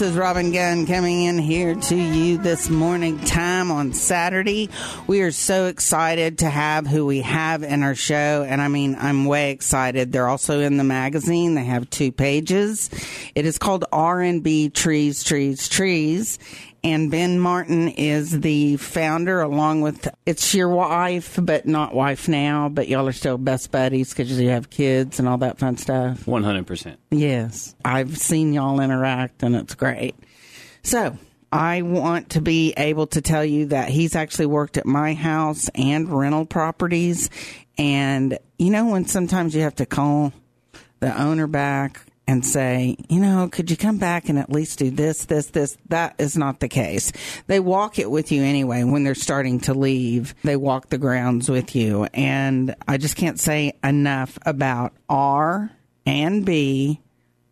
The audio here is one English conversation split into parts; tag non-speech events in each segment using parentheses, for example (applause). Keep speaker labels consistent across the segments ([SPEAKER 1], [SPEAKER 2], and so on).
[SPEAKER 1] this is Robin Gunn coming in here to you this morning time on Saturday. We are so excited to have who we have in our show. And I mean, I'm way excited. They're also in the magazine. They have two pages. It is called R&B Trees, Trees, Trees. And Ben Martain is the founder along with, it's your wife, but not wife now, but y'all are still best buddies because you have kids and all that fun stuff.
[SPEAKER 2] 100%.
[SPEAKER 1] Yes, I've seen y'all interact and it's great. So, I want to be able to tell you that he's actually worked at my house and rental properties. And you know, when sometimes you have to call the owner back and say, you know, could you come back and at least do this, this, this? That is not the case. They walk it with you anyway when they're starting to leave. They walk the grounds with you. And I just can't say enough about R and B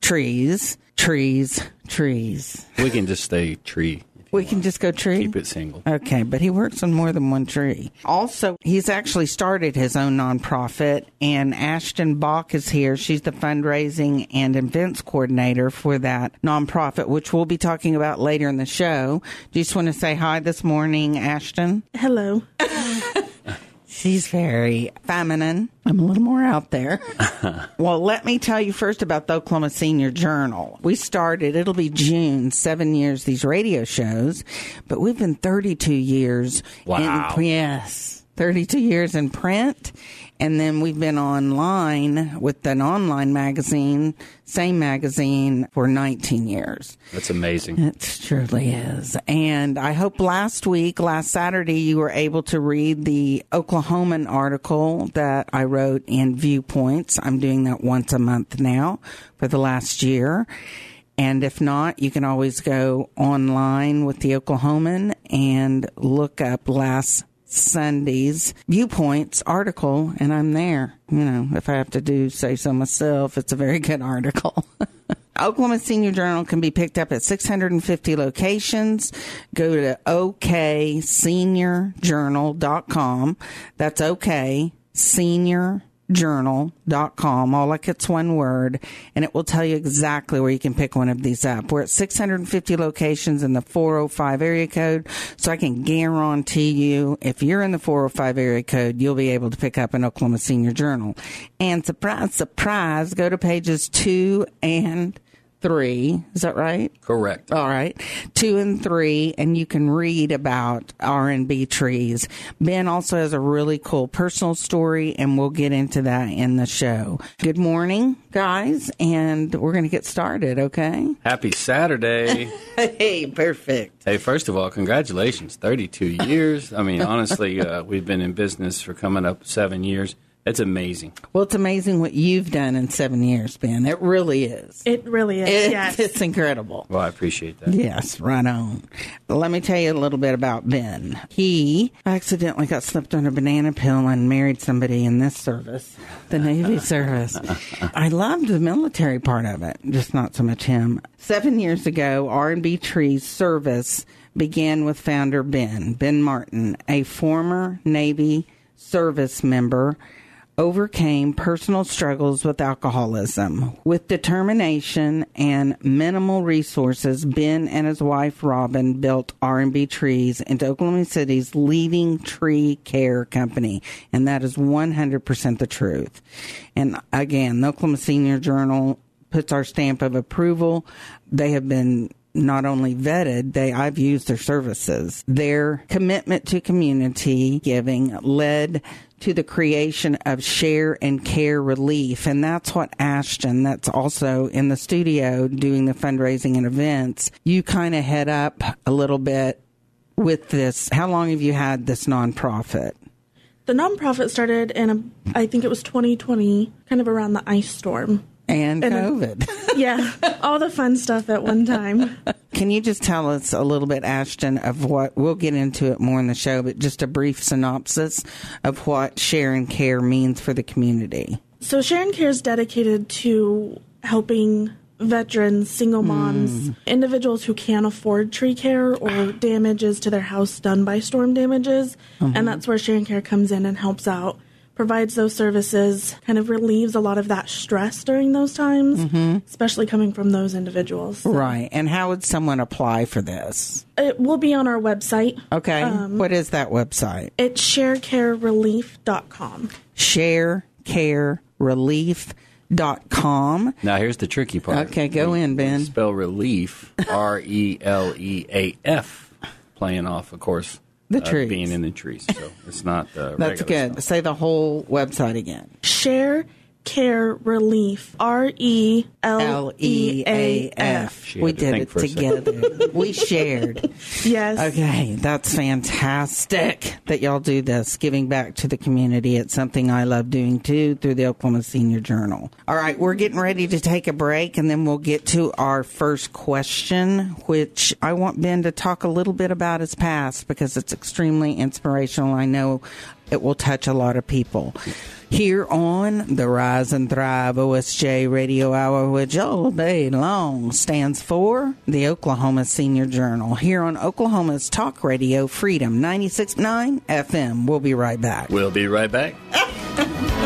[SPEAKER 1] trees, trees, trees.
[SPEAKER 2] We can just stay tree. If
[SPEAKER 1] We
[SPEAKER 2] you
[SPEAKER 1] can just go tree.
[SPEAKER 2] keep it single.
[SPEAKER 1] Okay, but he works on more than one tree. Also, he's actually started his own nonprofit, and Ashton Bock is here. She's the fundraising and events coordinator for that nonprofit, which we'll be talking about later in the show. Do you just want to say hi this morning, Ashton?
[SPEAKER 3] Hello. (laughs)
[SPEAKER 1] She's very feminine. I'm a little more out there. (laughs) well, let me tell you first about the Oklahoma Senior Journal. We started, it'll be June, seven years, these radio shows, but we've been 32 years.
[SPEAKER 2] Wow.
[SPEAKER 1] In, yes. 32 years in print. And then we've been online with an online magazine, same magazine, for 19 years.
[SPEAKER 2] That's amazing.
[SPEAKER 1] It truly is. And I hope last week, last Saturday, you were able to read the Oklahoman article that I wrote in Viewpoints. I'm doing that once a month now for the last year. And if not, you can always go online with the Oklahoman and look up last Sunday's viewpoints article, and I'm there. You know, if I have to do say so myself, it's a very good article. (laughs) Oklahoma Senior Journal can be picked up at 650 locations. Go to okseniorjournal.com. That's okay, seniorjournal.com. All like it's one word, and it will tell you exactly where you can pick one of these up. We're at 650 locations in the 405 area code, so I can guarantee you if you're in the 405 area code, you'll be able to pick up an Oklahoma Senior Journal. And surprise, surprise, go to pages two and three. Is that right?
[SPEAKER 2] Correct.
[SPEAKER 1] All right, two and three, and you can read about R and B trees. Ben also has a really cool personal story, and we'll get into that in the show. Good morning, guys, and we're going to get started. Okay?
[SPEAKER 2] Happy Saturday. (laughs)
[SPEAKER 1] Hey, perfect.
[SPEAKER 2] hey, first of all, congratulations. 32 years. I mean, honestly, uh, we've been in business for coming up seven years. That's amazing.
[SPEAKER 1] Well, it's amazing what you've done in seven years, Ben. It really is.
[SPEAKER 3] It really is.
[SPEAKER 1] It's,
[SPEAKER 3] yes. (laughs)
[SPEAKER 1] it's incredible.
[SPEAKER 2] Well, I appreciate that.
[SPEAKER 1] Yes, right on. Let me tell you a little bit about Ben. He accidentally got slipped on a banana peel and married somebody in this service, the Navy (laughs) service. I loved the military part of it, just not so much him. Seven years ago, R&B Trees service began with founder Ben, Ben Martain, a former Navy service member overcame personal struggles with alcoholism. With determination and minimal resources, Ben and his wife Robin built R&B Trees into Oklahoma City's leading tree care company, and that is 100% the truth. And again, the Oklahoma Senior Journal puts our stamp of approval. They have been not only vetted, they I've used their services. Their commitment to community giving led to the creation of share and care Releaf and that's what Ashton that's also in the studio doing the fundraising and events. You kind of head up a little bit with this. How long have you had this nonprofit?
[SPEAKER 3] the nonprofit started in, a, I think it was 2020, kind of around the ice storm.
[SPEAKER 1] And,
[SPEAKER 3] And-
[SPEAKER 1] COVID. (laughs)
[SPEAKER 3] Yeah, all the fun stuff at one time.
[SPEAKER 1] Can you just tell us a little bit, Ashton, of what we'll get into it more in the show, but just a brief synopsis of what share and care means for the community?
[SPEAKER 3] So Share and Care is dedicated to helping veterans, single moms, mm. individuals who can't afford tree care or damages to their house done by storm damages. And mm-hmm. that's where Share and Care comes in and helps out, provides those services, kind of relieves a lot of that stress during those times, especially coming from those individuals. So
[SPEAKER 1] Right. And how would someone apply for this?
[SPEAKER 3] It will be on our website.
[SPEAKER 1] Okay.
[SPEAKER 3] Um,
[SPEAKER 1] what is that website?
[SPEAKER 3] It's sharecarereleaf.com.
[SPEAKER 1] sharecarereleaf.com.
[SPEAKER 2] Now here's the tricky part.
[SPEAKER 1] Okay, go
[SPEAKER 2] We-
[SPEAKER 1] in, Ben.
[SPEAKER 2] we Spell relief R E L E A F, playing off, of course,
[SPEAKER 1] The
[SPEAKER 2] uh,
[SPEAKER 1] trees.
[SPEAKER 2] being in the trees. So it's not uh, (laughs)
[SPEAKER 1] That's good.
[SPEAKER 2] spell.
[SPEAKER 1] Say the whole website again.
[SPEAKER 3] Share Care Releaf. R E
[SPEAKER 1] L E A F. We
[SPEAKER 2] had to
[SPEAKER 1] did it
[SPEAKER 2] for a second.
[SPEAKER 1] together. we shared. (laughs)
[SPEAKER 3] Yes.
[SPEAKER 1] Okay, that's fantastic that y'all do this, giving back to the community. It's something I love doing too through the Oklahoma Senior Journal. All right, we're getting ready to take a break and then we'll get to our first question, which I want Ben to talk a little bit about his past because it's extremely inspirational. I know it will touch a lot of people. Here on the Rise and Thrive OSJ Radio Hour, which all day long stands for the Oklahoma Senior Journal. Here on Oklahoma's Talk Radio Freedom 96.9 FM. We'll be right back.
[SPEAKER 2] We'll be right back. (laughs)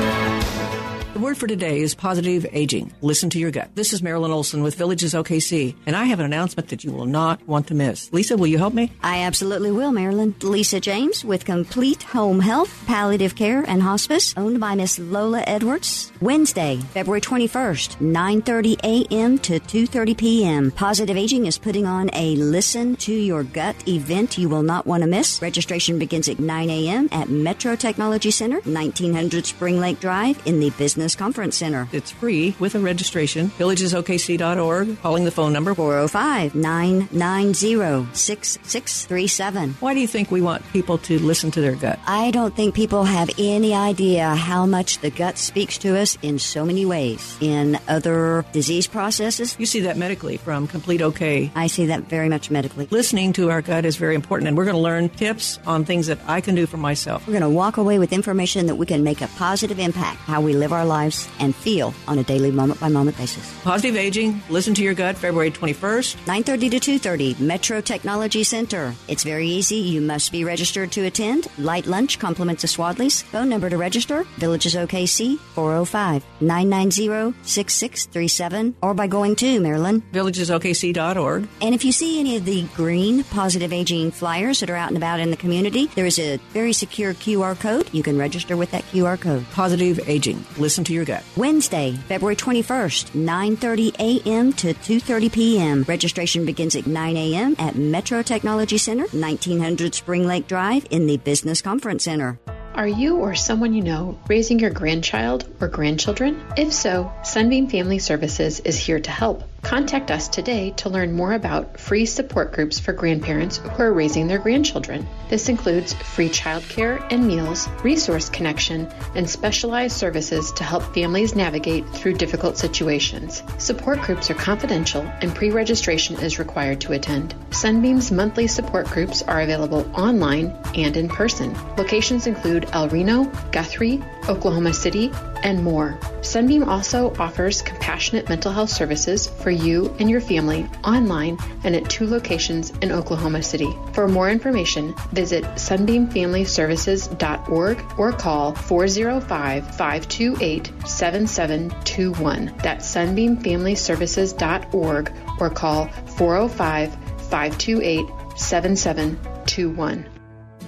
[SPEAKER 4] Word for today is positive aging. Listen to your gut. This is Marilyn Olson with Villages OKC, and I have an announcement that you will not want to miss. Lisa, will you help me?
[SPEAKER 5] I absolutely will, Marilyn. Lisa James with Complete Home Health, Palliative Care, and Hospice, owned by Miss Lola Edwards. Wednesday, February 21st, 9.30 a.m. to 2.30 p.m. Positive Aging is putting on a Listen to Your Gut event you will not want to miss. Registration begins at 9 a.m. at Metro Technology Center, 1900 Spring Lake Drive in the Business Conference Center.
[SPEAKER 4] It's free with a registration. VillagesOKC.org, calling the phone number.
[SPEAKER 5] 405 990 6637.
[SPEAKER 4] Why do you think we want people to listen to their gut?
[SPEAKER 5] I don't think people have any idea how much the gut speaks to us in so many ways. In other disease processes,
[SPEAKER 4] You see that medically from Complete OK.
[SPEAKER 5] I see that very much medically.
[SPEAKER 4] Listening to our gut is very important, and we're going to learn tips on things that I can do for myself.
[SPEAKER 5] We're going to walk away with information that we can make a positive impact how we live our lives and feel on a daily moment by moment basis.
[SPEAKER 4] Positive aging, listen to your gut, February 21st.
[SPEAKER 5] 9:30 to 2:30 Metro Technology Center. It's very easy. You must be registered to attend. Light lunch compliments of Swadley's. Phone number to register: Villages OKC 405-990-6637 or by going to Maryland.
[SPEAKER 4] VillagesOKC.org.
[SPEAKER 5] And if you see any of the green positive aging flyers that are out and about in the community, there is a very secure QR code. You can register with that QR code.
[SPEAKER 4] Positive aging, listen to your gut.
[SPEAKER 5] Wednesday, February 21st, 9:30 a.m. to 2:30 p.m. Registration begins at 9 a.m. at Metro Technology Center, 1900 Spring Lake Drive in the Business Conference Center.
[SPEAKER 6] Are you or someone you know raising your grandchild or grandchildren? If so, Sunbeam Family Services is here to help. Contact us today to learn more about free support groups for grandparents who are raising their grandchildren. This includes free childcare and meals, resource connection, and specialized services to help families navigate through difficult situations. Support groups are confidential and pre-registration is required to attend. Sunbeam's monthly support groups are available online and in person. Locations include El Reno, Guthrie, Oklahoma City, and more. Sunbeam also offers compassionate mental health services for you and your family online and at two locations in Oklahoma City. For more information, visit sunbeamfamilyservices.org or call 405-528-7721. That's sunbeamfamilyservices.org or call 405-528-7721.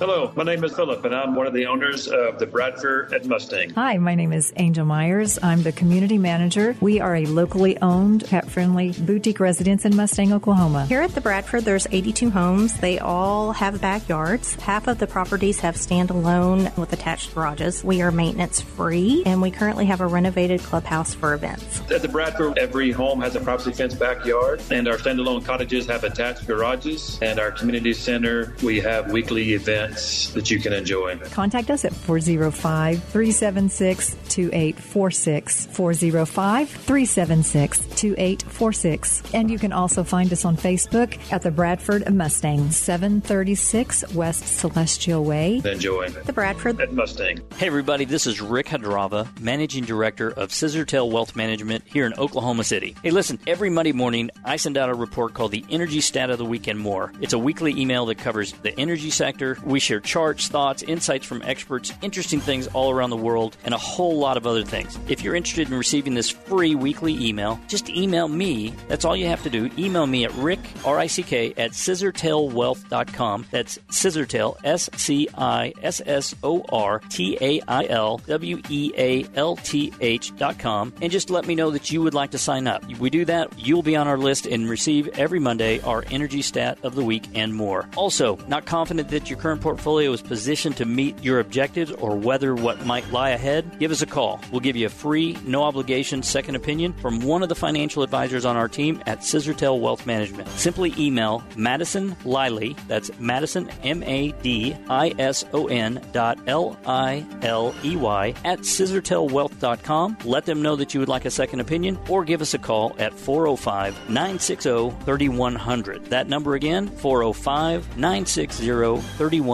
[SPEAKER 7] Hello, my name is Philip, and I'm one of the owners of the Bradford at Mustang.
[SPEAKER 8] Hi, my name is Angel Myers. I'm the community manager. We are a locally owned, pet friendly boutique residence in Mustang, Oklahoma.
[SPEAKER 9] Here at the Bradford, there's 82 homes. They all have backyards. Half of the properties have standalone with attached garages. We are maintenance free, and we currently have a renovated clubhouse for events.
[SPEAKER 7] At the Bradford, every home has a property fenced backyard, and our standalone cottages have attached garages. And our community center, we have weekly events events that you can enjoy.
[SPEAKER 8] Contact us at 405 376 2846. 405 376 2846. And you can also find us on Facebook at the Bradford Mustang, 736 West Celestial Way.
[SPEAKER 7] Enjoy.
[SPEAKER 9] The Bradford
[SPEAKER 7] At Mustang.
[SPEAKER 10] Hey, everybody, this is Rick Hadrava, Managing Director of Scissortail Wealth Management here in Oklahoma City. Hey, listen, every Monday morning I send out a report called the Energy Stat of the Week and More. It's a weekly email that covers the energy sector. We share charts, thoughts, insights from experts, interesting things all around the world, and a whole lot of other things. If you're interested in receiving this free weekly email, just email me. That's all you have to do. Email me at rick, R-I-C-K, at scissortailwealth.com. That's scissortail, S-C-I-S-S-O-R-T-A-I-L-W-E-A-L-T-H dot com. And just let me know that you would like to sign up. We do that, you'll be on our list and receive every Monday our energy stat of the week and more. Also, not confident that your current portfolio is positioned to meet your objectives or weather what might lie ahead? Give us a call. We'll give you a free, no obligation second opinion from one of the financial advisors on our team at Scissortail Wealth Management. Simply email Madison Liley, that's Madison, M A D I S O N dot L I L E Y, at scissortailwealth.com. Let them know that you would like a second opinion or give us a call at 405 960 3100. That number again, 405 960 3100.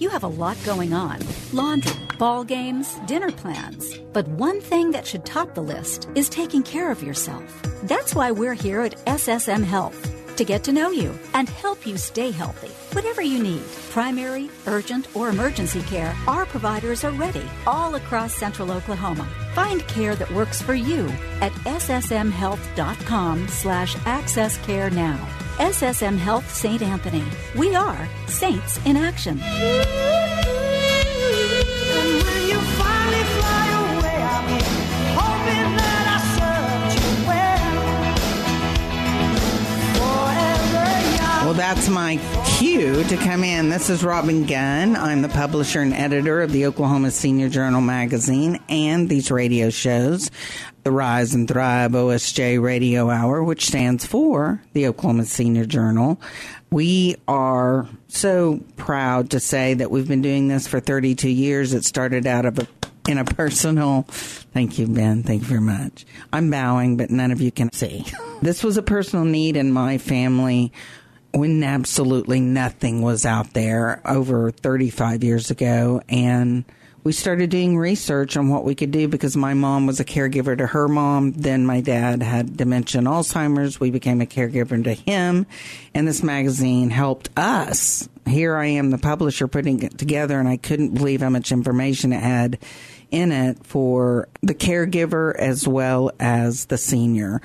[SPEAKER 11] You have a lot going on laundry, ball games, dinner plans. But one thing that should top the list is taking care of yourself. That's why we're here at SSM Health to get to know you and help you stay healthy. Whatever you need, primary, urgent, or emergency care, our providers are ready all across central Oklahoma. Find care that works for you at ssmhealth.com slash access now. SSM Health St. Anthony. We are saints in action.
[SPEAKER 12] And when you finally fly away, I'll be hoping that I served you well. Forever young.
[SPEAKER 1] Well, that's my cue to come in. This is Robin Gunn. I'm the publisher and editor of the Oklahoma Senior Journal magazine and these radio shows, the Rise and Thrive OSJ Radio Hour, which stands for the Oklahoma Senior Journal. We are so proud to say that we've been doing this for 32 years. It started out of a in a personal thank you ben thank you very much i'm bowing but none of you can see this was a personal need in my family when absolutely nothing was out there over 35 years ago and we started doing research on what we could do because my mom was a caregiver to her mom. Then my dad had dementia and Alzheimer's. We became a caregiver to him. And this magazine helped us. Here I am, the publisher, putting it together, and I couldn't believe how much information it had in it for the caregiver as well as the senior.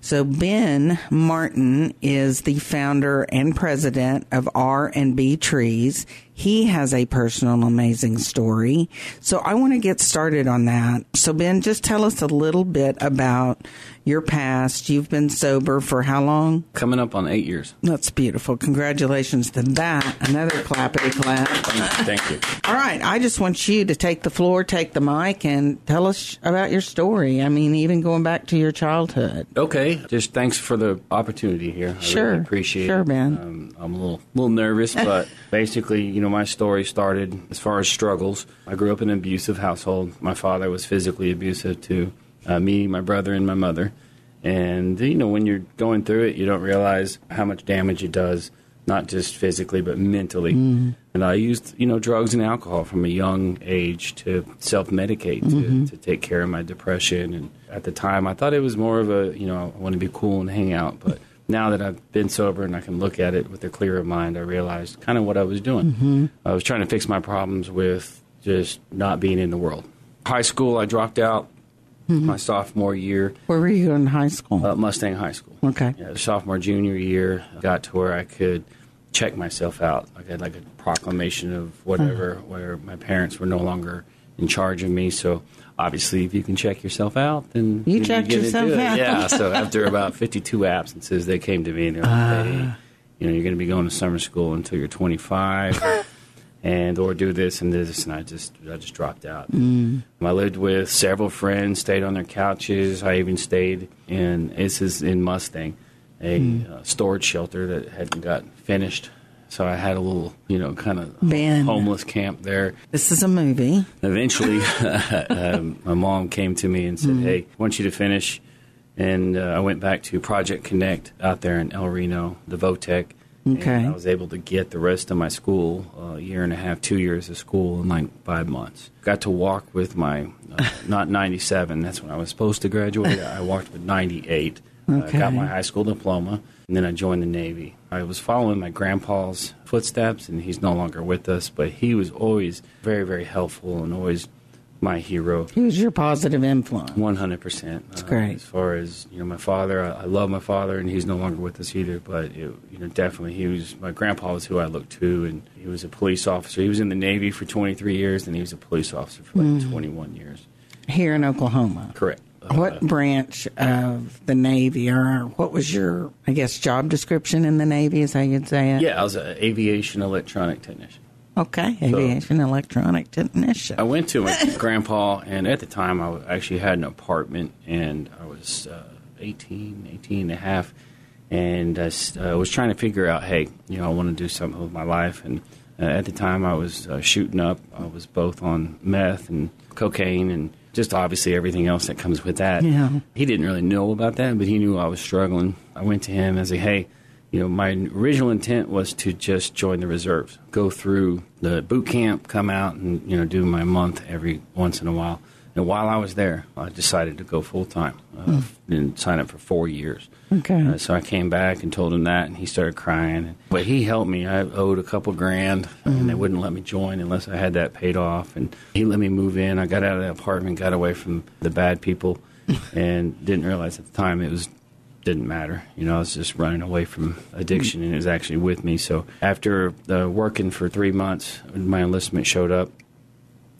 [SPEAKER 1] So Ben Martain is the founder and president of R and B Trees. He has a personal amazing story. So I want to get started on that. So Ben, just tell us a little bit about your past. You've been sober for how long?
[SPEAKER 2] Coming up on eight years.
[SPEAKER 1] That's beautiful. Congratulations to that. Another clappity clap.
[SPEAKER 2] Thank you.
[SPEAKER 1] All right. I just want you to take the floor, take the mic, and tell us about your story. I mean, even going back to your childhood.
[SPEAKER 2] Okay, just thanks for the opportunity here. I
[SPEAKER 1] Sure.
[SPEAKER 2] really appreciate
[SPEAKER 1] Sure,
[SPEAKER 2] it.
[SPEAKER 1] Sure, man.
[SPEAKER 2] Um, I'm a little, little nervous, (laughs) but basically, you know, my story started as far as struggles. I grew up in an abusive household. My father was physically abusive to uh, me, my brother, and my mother. And you know, when you're going through it, you don't realize how much damage it does, not just physically but mentally.
[SPEAKER 1] Mm-hmm.
[SPEAKER 2] And I used, you know, drugs and alcohol from a young age to self-medicate
[SPEAKER 1] Mhm.
[SPEAKER 2] to, to take care of my depression. And at the time, I thought it was more of a, you know, I want to be cool and hang out. But now that I've been sober and I can look at it with a clearer mind, I realized kind of what I was doing.
[SPEAKER 1] Mhm.
[SPEAKER 2] I was trying to fix my problems with just not being in the world. High school, I dropped out
[SPEAKER 1] Mhm.
[SPEAKER 2] my sophomore year.
[SPEAKER 1] Where were you in high school?
[SPEAKER 2] Uh, Mustang High School.
[SPEAKER 1] Okay.
[SPEAKER 2] Yeah, sophomore, junior year, got to where I could check myself out. I had like a proclamation of whatever,
[SPEAKER 1] Uh-huh.
[SPEAKER 2] where my parents were no longer in charge of me. So obviously, if you can check yourself out, then
[SPEAKER 1] You checked
[SPEAKER 2] get
[SPEAKER 1] yourself out.
[SPEAKER 2] Yeah. So (laughs) after about 52 absences, they came to me and they're like,
[SPEAKER 1] Ah.
[SPEAKER 2] hey, you know, you're going to be going to summer school until you're 25. (laughs) And or do this and this, and I just I just dropped out.
[SPEAKER 1] Mm.
[SPEAKER 2] I lived with several friends, stayed on their couches. I even stayed in this is in Mustang, a
[SPEAKER 1] Hmm.
[SPEAKER 2] uh, storage shelter that hadn't got finished So I had a little, you know, kind of
[SPEAKER 1] Ben.
[SPEAKER 2] homeless camp there.
[SPEAKER 1] This is a movie.
[SPEAKER 2] Eventually, (laughs) (laughs) um, my mom came to me and said,
[SPEAKER 1] Mhm.
[SPEAKER 2] "Hey, I want you to finish." And uh, I went back to Project Connect out there in El Reno, the Votech.
[SPEAKER 1] Okay.
[SPEAKER 2] And I was able to get the rest of my school, uh, a year and a half, two years of school in like five months. Got to walk with my, uh, (laughs) not 97, that's when I was supposed to graduate. I walked with 98. Uh,
[SPEAKER 1] Okay.
[SPEAKER 2] got my high school diploma, and then I joined the Navy. I was following my grandpa's footsteps, and he's no longer with us, but he was always very, very helpful and always my hero.
[SPEAKER 1] He was your positive influence.
[SPEAKER 2] One hundred percent. That's
[SPEAKER 1] great.
[SPEAKER 2] As far as you know, my father, I, I love my father, and he's no longer with us either. But it, you know, definitely, he was my grandpa was who I looked to, and he was a police officer. He was in the Navy for twenty three years, and he was a police officer for like
[SPEAKER 1] Mm.
[SPEAKER 2] twenty one years.
[SPEAKER 1] Here in Oklahoma.
[SPEAKER 2] Correct.
[SPEAKER 1] What branch of the Navy, or what was your, I guess, job description in the Navy, is how you'd say it?
[SPEAKER 2] Yeah, I was an aviation electronic technician.
[SPEAKER 1] Okay, aviation electronic technician.
[SPEAKER 2] I went to my (laughs) grandpa, and at the time, I actually had an apartment, and I was uh, 18, 18 and a half, and I uh, was trying to figure out, hey, you know, I want to do something with my life. And uh, at the time, I was uh, shooting up. I was both on meth and cocaine, and just obviously everything else that comes with that.
[SPEAKER 1] Yeah.
[SPEAKER 2] He didn't really know about that, but he knew I was struggling. I went to him and I said, hey, you know, my original intent was to just join the reserves, go through the boot camp, come out and, you know, do my month every once in a while. And while I was there, I decided to go full time uh,
[SPEAKER 1] Hmm.
[SPEAKER 2] and sign up for four years.
[SPEAKER 1] Okay.
[SPEAKER 2] Uh, so I came back and told him that, and he started crying. But he helped me. I owed a couple grand, and they wouldn't let me join unless I had that paid off. And he let me move in. I got out of the apartment, got away from the bad people, (laughs) and didn't realize at the time it was didn't matter. You know, I was just running away from addiction, and it was actually with me. So after uh, working for three months, my enlistment showed up,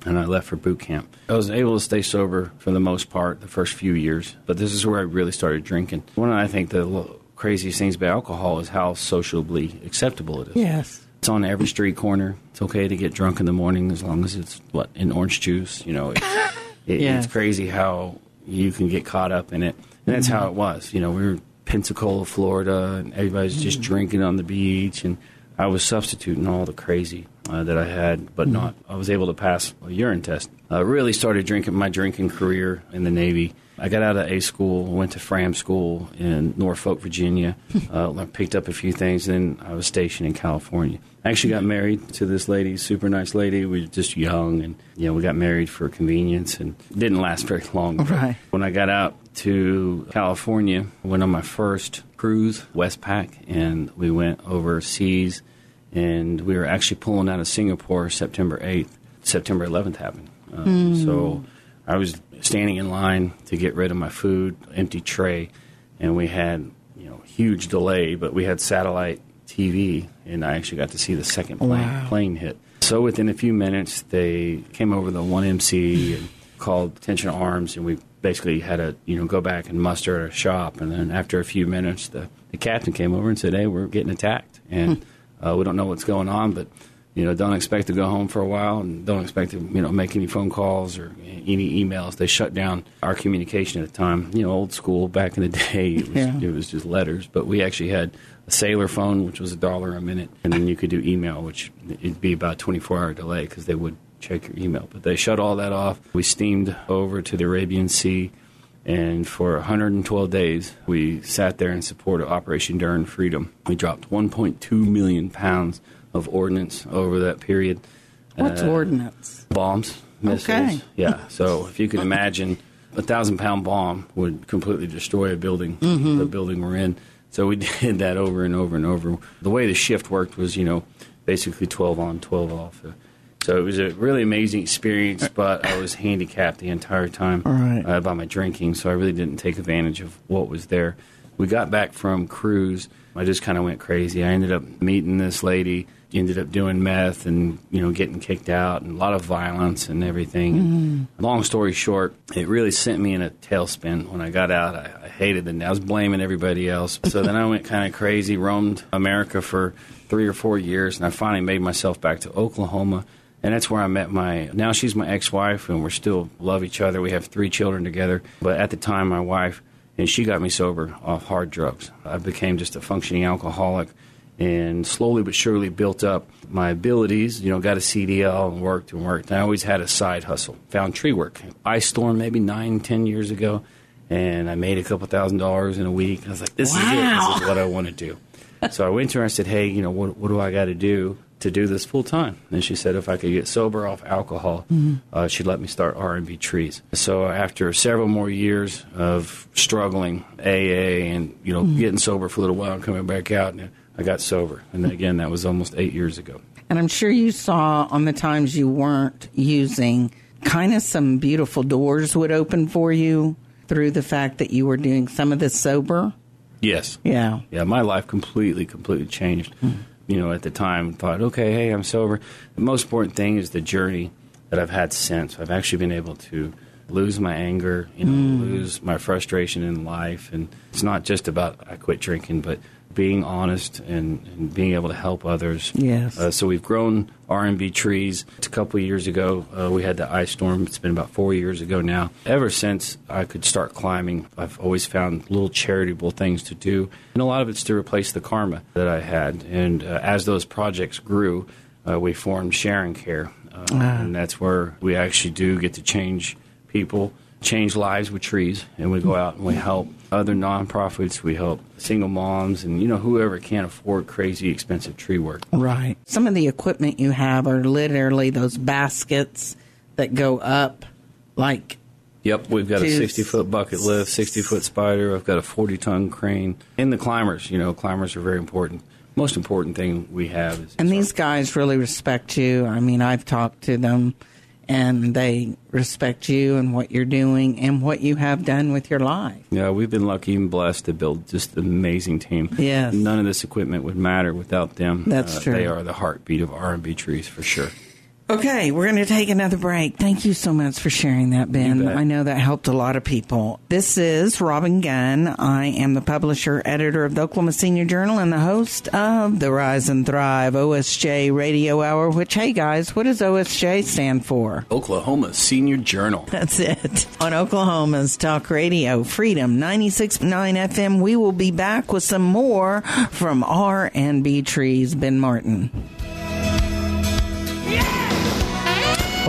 [SPEAKER 2] and I left for boot camp. I was able to stay sober for the most part the first few years, but this is where I really started drinking. One of I think the lo- craziest things about alcohol is how sociably acceptable it is.
[SPEAKER 1] Yes.
[SPEAKER 2] It's on every street corner. It's okay to get drunk in the morning as long as it's what in orange juice. You know, it's, (laughs) it,
[SPEAKER 1] Yes.
[SPEAKER 2] it's crazy how you can get caught up in it, and that's how it was. You know, we were in Pensacola, Florida, and everybody's just drinking on the beach, and I was substituting all the crazy uh, that I had, but not. I was able to pass a urine test. I really started drinking my drinking career in the Navy. I got out of A school, went to Fram School in Norfolk, Virginia. (laughs) uh, I picked up a few things, and then I was stationed in California. I actually got married to this lady, super nice lady. We were just young, and you know, we got married for convenience, and didn't last very long.
[SPEAKER 1] Right.
[SPEAKER 2] When I got out to California, went on my first cruise, Westpac, and we went overseas, and we were actually pulling out of Singapore September 8th. September 11th happened. Uh,
[SPEAKER 1] Hmm.
[SPEAKER 2] So I was standing in line to get rid of my food, empty tray, and we had, you know, huge delay, but we had satellite TV, and I actually got to see the second plane,
[SPEAKER 1] Wow.
[SPEAKER 2] plane hit. So within a few minutes, they came over the 1MC and called Attention Arms, and we basically had to, you know, go back and muster a shop. And then after a few minutes, the, the captain came over and said, "Hey, we're getting attacked, and uh, we don't know what's going on, but." You know, don't expect to go home for a while, and don't expect to, you know, make any phone calls or any emails. They shut down our communication at the time. You know, old school back in the (laughs) day, it was,
[SPEAKER 1] Yeah.
[SPEAKER 2] it was just letters. But we actually had a sailor phone, which was a dollar a minute, and then you could do email, which it'd be about 24 hour delay because they would check your email. But they shut all that off. We steamed over to the Arabian Sea, and for 112 days, we sat there in support of Operation Enduring Freedom. We dropped 1.2 million pounds of ordnance over that period.
[SPEAKER 1] What's
[SPEAKER 2] Uh,
[SPEAKER 1] ordnance?
[SPEAKER 2] Bombs, missiles.
[SPEAKER 1] Okay.
[SPEAKER 2] Yeah. So if you can imagine, a thousand pound bomb would completely destroy a building,
[SPEAKER 1] Mhm.
[SPEAKER 2] the building we're in. So we (laughs) did that over and over and over. The way the shift worked was, you know, basically 12 on, 12 off. So it was a really amazing experience, but I was handicapped the entire time
[SPEAKER 1] Right.
[SPEAKER 2] uh, by my drinking, so I really didn't take advantage of what was there. We got back from cruise. I just kind of went crazy. I ended up meeting this lady. Ended up doing meth and you know getting kicked out and a lot of violence and everything. Long story short, it really sent me in a tailspin. When I got out, I, I hated it. I was blaming everybody else. (laughs) So then I went kind of crazy, roamed America for three or four years, and I finally made myself back to Oklahoma. And that's where I met my. Now she's my ex-wife, and we're still love each other. We have three children together. But at the time, my wife and she got me sober off hard drugs. I became just a functioning alcoholic, and slowly but surely built up my abilities. You know, got a CDL and worked and worked. I always had a side hustle. Found tree work. Ice storm maybe nine, ten years ago, and I made a couple thousand dollars in a week. I was like, this is it. This is what I want to do. so I went to her and I said, hey, you know, what, what do I got to do to do this full time? And she said if I could get sober off alcohol, mm-hmm. uh, she'd let me start R&B Trees. So after several more years of struggling AA and you know mm-hmm. getting sober for a little while and coming back out, and I got sober. And then, again, that was almost eight years ago.
[SPEAKER 1] And I'm sure you saw on the times you weren't using, kind of some beautiful doors would open for you through the fact that you were doing some of this sober.
[SPEAKER 2] Yes.
[SPEAKER 1] Yeah.
[SPEAKER 2] Yeah, my life completely, completely changed. Mm-hmm. You know, at the time, thought, okay, hey, I'm sober. The most important thing is the journey that I've had since. I've actually been able to lose my anger, you know, mm. lose my frustration in life, and it's not just about I quit drinking, but being honest and, and being able to help others.
[SPEAKER 1] Yes.
[SPEAKER 2] Uh, so we've grown R&B trees. A couple of years ago, uh, we had the ice storm. It's been about four years ago now. Ever since I could start climbing, I've always found little charitable things to do, and a lot of it's to replace the karma that I had. And uh, as those projects grew, uh, we formed Sharing Care, uh,
[SPEAKER 1] Ah.
[SPEAKER 2] and that's where we actually do get to change people, change lives with trees, and we go out and we help other nonprofits. We help single moms and you know whoever can't afford crazy expensive tree work.
[SPEAKER 1] Right. Some of the equipment you have are literally those baskets that go up like
[SPEAKER 2] Yep, we've got a 60 foot bucket lift, 60 foot spider. I've got a 40 ton crane. And the climbers, you know, climbers are very important. Most important thing we have is
[SPEAKER 1] And these guys really respect you. I mean, I've talked to them and they respect you and what you're doing and what you have done with your life.
[SPEAKER 2] Yeah, we've been lucky and blessed to build just an amazing team.
[SPEAKER 1] Yes.
[SPEAKER 2] None of this equipment would matter without them.
[SPEAKER 1] That's
[SPEAKER 2] Uh,
[SPEAKER 1] true.
[SPEAKER 2] They are the heartbeat of R&B trees for sure.
[SPEAKER 1] Okay, we're going to take another break. Thank you so much for sharing that, Ben. I know that helped a lot of people. This is Robin Gunn. I am the publisher, editor of the Oklahoma Senior Journal, and the host of the Rise and Thrive OSJ Radio Hour, which, hey guys, what does OSJ stand for?
[SPEAKER 2] Oklahoma Senior Journal.
[SPEAKER 1] That's it. On Oklahoma's Talk Radio, Freedom 96.9 FM, we will be back with some more from R&B Trees, Ben Martain.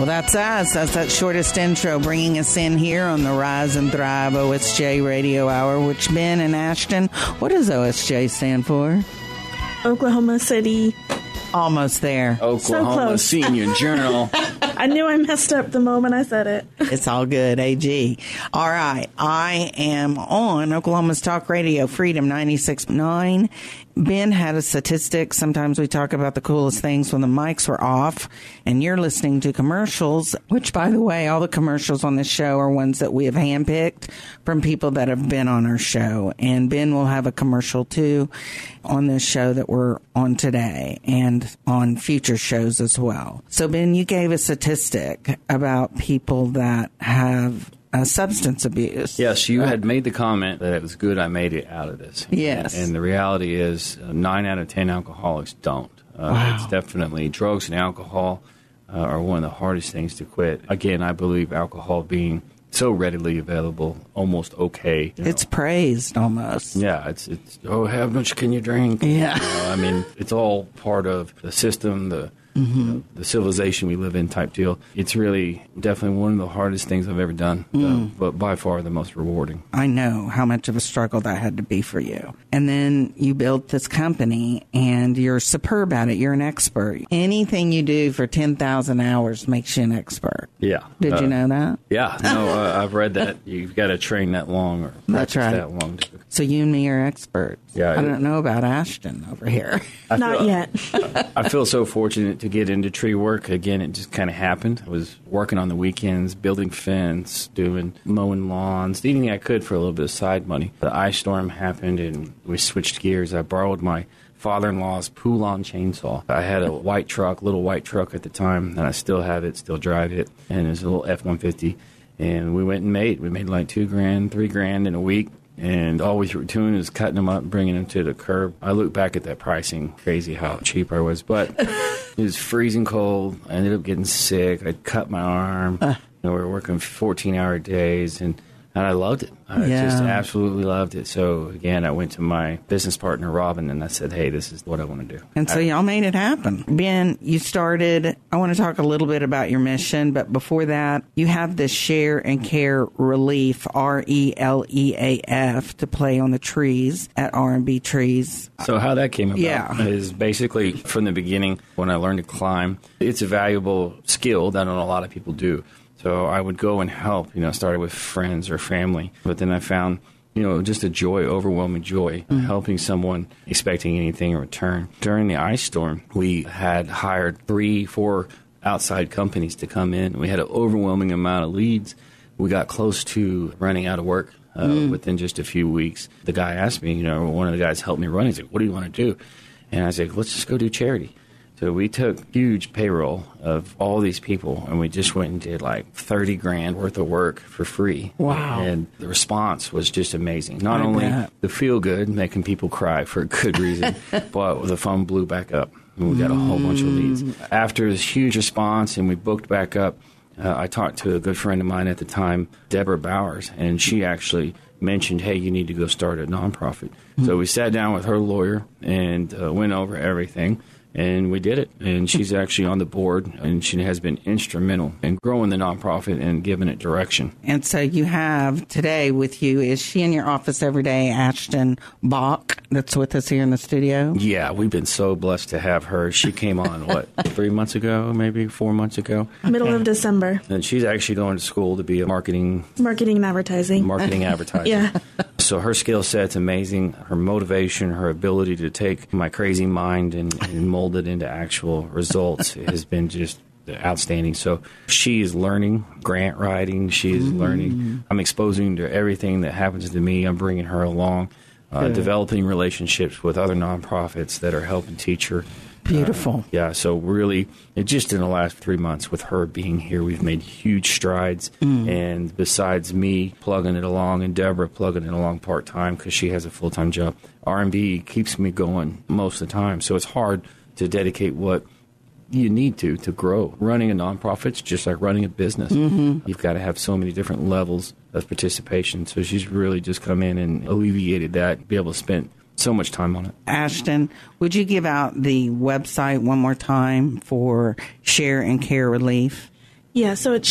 [SPEAKER 1] Well, that's us. That's that shortest intro bringing us in here on the Rise and Thrive OSJ Radio Hour, which Ben and Ashton, what does OSJ stand for?
[SPEAKER 3] Oklahoma City.
[SPEAKER 1] Almost there.
[SPEAKER 2] Oklahoma
[SPEAKER 3] close.
[SPEAKER 2] Senior (laughs) Journal.
[SPEAKER 3] I knew I messed up the moment I said it.
[SPEAKER 1] It's all good, AG. All right. I am on Oklahoma's Talk Radio, Freedom 96.9. Ben had a statistic. Sometimes we talk about the coolest things when the mics were off, and you're listening to commercials, which, by the way, all the commercials on this show are ones that we have handpicked from people that have been on our show. And Ben will have a commercial too on this show that we're on today and on future shows as well. So, Ben, you gave a statistic about people that have uh, substance abuse.
[SPEAKER 2] Yes, you had made the comment that it was good I made it out of this.
[SPEAKER 1] Yes.
[SPEAKER 2] And, and the reality is, uh, nine out of ten alcoholics don't. Uh,
[SPEAKER 1] Wow.
[SPEAKER 2] It's definitely drugs and alcohol uh, are one of the hardest things to quit. Again, I believe alcohol being so readily available, almost okay. you know.
[SPEAKER 1] It's praised almost.
[SPEAKER 2] Yeah, it's it's oh how much can you drink?
[SPEAKER 1] Yeah.
[SPEAKER 2] You know, I mean it's all part of the system, the
[SPEAKER 1] Mm-hmm.
[SPEAKER 2] you know, the civilization we live in type deal. It's really definitely one of the hardest things I've ever done,
[SPEAKER 1] Mm.
[SPEAKER 2] uh, but by far the most rewarding.
[SPEAKER 1] I know how much of a struggle that had to be for you. And then you built this company and you're superb at it. You're an expert. Anything you do for 10,000 hours makes you an expert.
[SPEAKER 2] Yeah.
[SPEAKER 1] Did
[SPEAKER 2] Uh,
[SPEAKER 1] you know that?
[SPEAKER 2] Yeah, no, (laughs) uh, I've read that. You've got to train that long or
[SPEAKER 1] That's right.
[SPEAKER 2] that long. To,
[SPEAKER 1] So you and me are experts.
[SPEAKER 2] Yeah,
[SPEAKER 1] I
[SPEAKER 2] it-
[SPEAKER 1] don't know about Ashton over here.
[SPEAKER 2] I
[SPEAKER 3] Not
[SPEAKER 2] feel-
[SPEAKER 3] yet. (laughs)
[SPEAKER 2] I feel so fortunate to get into tree work. Again, it just kind of happened. I was working on the weekends, building fence, doing mowing lawns, anything I could for a little bit of side money. The ice storm happened, and we switched gears. I borrowed my father-in-law's Poulan chainsaw. I had a white truck, little white truck at the time, and I still have it, still drive it, and it's a little F-150. And we went and made. We made like two grand, three grand in a week. And all we were doing is cutting them up, bringing them to the curb. I look back at that pricing, crazy how cheap I was. But (laughs) it was freezing cold. I ended up getting sick. I cut my arm. You know, we were working 14 hour days. And and I loved it. I
[SPEAKER 1] Yeah.
[SPEAKER 2] just absolutely loved it. So again, I went to my business partner Robin, and I said, "Hey, this is what I want to do."
[SPEAKER 1] And so
[SPEAKER 2] I-
[SPEAKER 1] y'all made it happen. Ben, you started, I want to talk a little bit about your mission, but before that, you have the Share and Care Releaf, R E L E A F, to play on the trees at R&B Trees.
[SPEAKER 2] So how that came about
[SPEAKER 1] Yeah.
[SPEAKER 2] is basically from the beginning when I learned to climb. It's a valuable skill that not a lot of people do. So I would go and help. You know, started with friends or family, but then I found you know just a joy, overwhelming joy, helping someone expecting anything in return. During the ice storm, we had hired three, four outside companies to come in. We had an overwhelming amount of leads. We got close to running out of work uh,
[SPEAKER 13] Mm.
[SPEAKER 2] within just a few weeks. The guy asked me, you know, one of the guys helped me run. He's like, "What do you want to do?" And I was like, "Let's just go do charity." So we took huge payroll of all these people, and we just went and did like thirty grand worth of work for free.
[SPEAKER 1] Wow.
[SPEAKER 2] And the response was just amazing. Not
[SPEAKER 1] I
[SPEAKER 2] only
[SPEAKER 1] bet.
[SPEAKER 2] the feel good, making people cry for a good reason, (laughs) but the phone blew back up. And we got a whole bunch of leads. After this huge response, and we booked back up, uh, I talked to a good friend of mine at the time, Deborah Bowers, and she actually mentioned, "Hey, you need to go start a nonprofit." So we sat down with her lawyer and uh, went over everything, and we did it. And she's actually on the board, and she has been instrumental in growing the nonprofit and giving it direction.
[SPEAKER 1] And so you have today with you, is she in your office every day, Ashton Bock, that's with us here in the studio?
[SPEAKER 2] Yeah, we've been so blessed to have her. She came on (laughs) what three months ago, maybe four months ago,
[SPEAKER 3] Middle of December.
[SPEAKER 2] and she's actually going to school to be a marketing
[SPEAKER 3] Marketing and advertising.
[SPEAKER 2] marketing (laughs) advertising.
[SPEAKER 3] Yeah.
[SPEAKER 2] So her skill set's amazing. Her motivation, her ability to take my crazy mind and, and mold it into actual results (laughs) has been just outstanding. So she is learning grant writing. She is learning. I'm exposing to everything that happens to me. I'm bringing her along, uh, developing relationships with other nonprofits that are helping teach her.
[SPEAKER 1] Beautiful.
[SPEAKER 2] Uh, yeah, so really, it just in the last three months with her being here, we've made huge strides.
[SPEAKER 1] Mm.
[SPEAKER 2] And besides me plugging it along and Deborah plugging it along part time because she has a full time job, R and B keeps me going most of the time. So it's hard to dedicate what you need to to grow. Running a nonprofit's just like running a business.
[SPEAKER 1] Mhm.
[SPEAKER 2] You've got to have so many different levels of participation. So she's really just come in and alleviated that, be able to spend so much time on it.
[SPEAKER 1] Ashton, would you give out the website one more time for Share and Care Releaf?
[SPEAKER 3] Yeah, so it's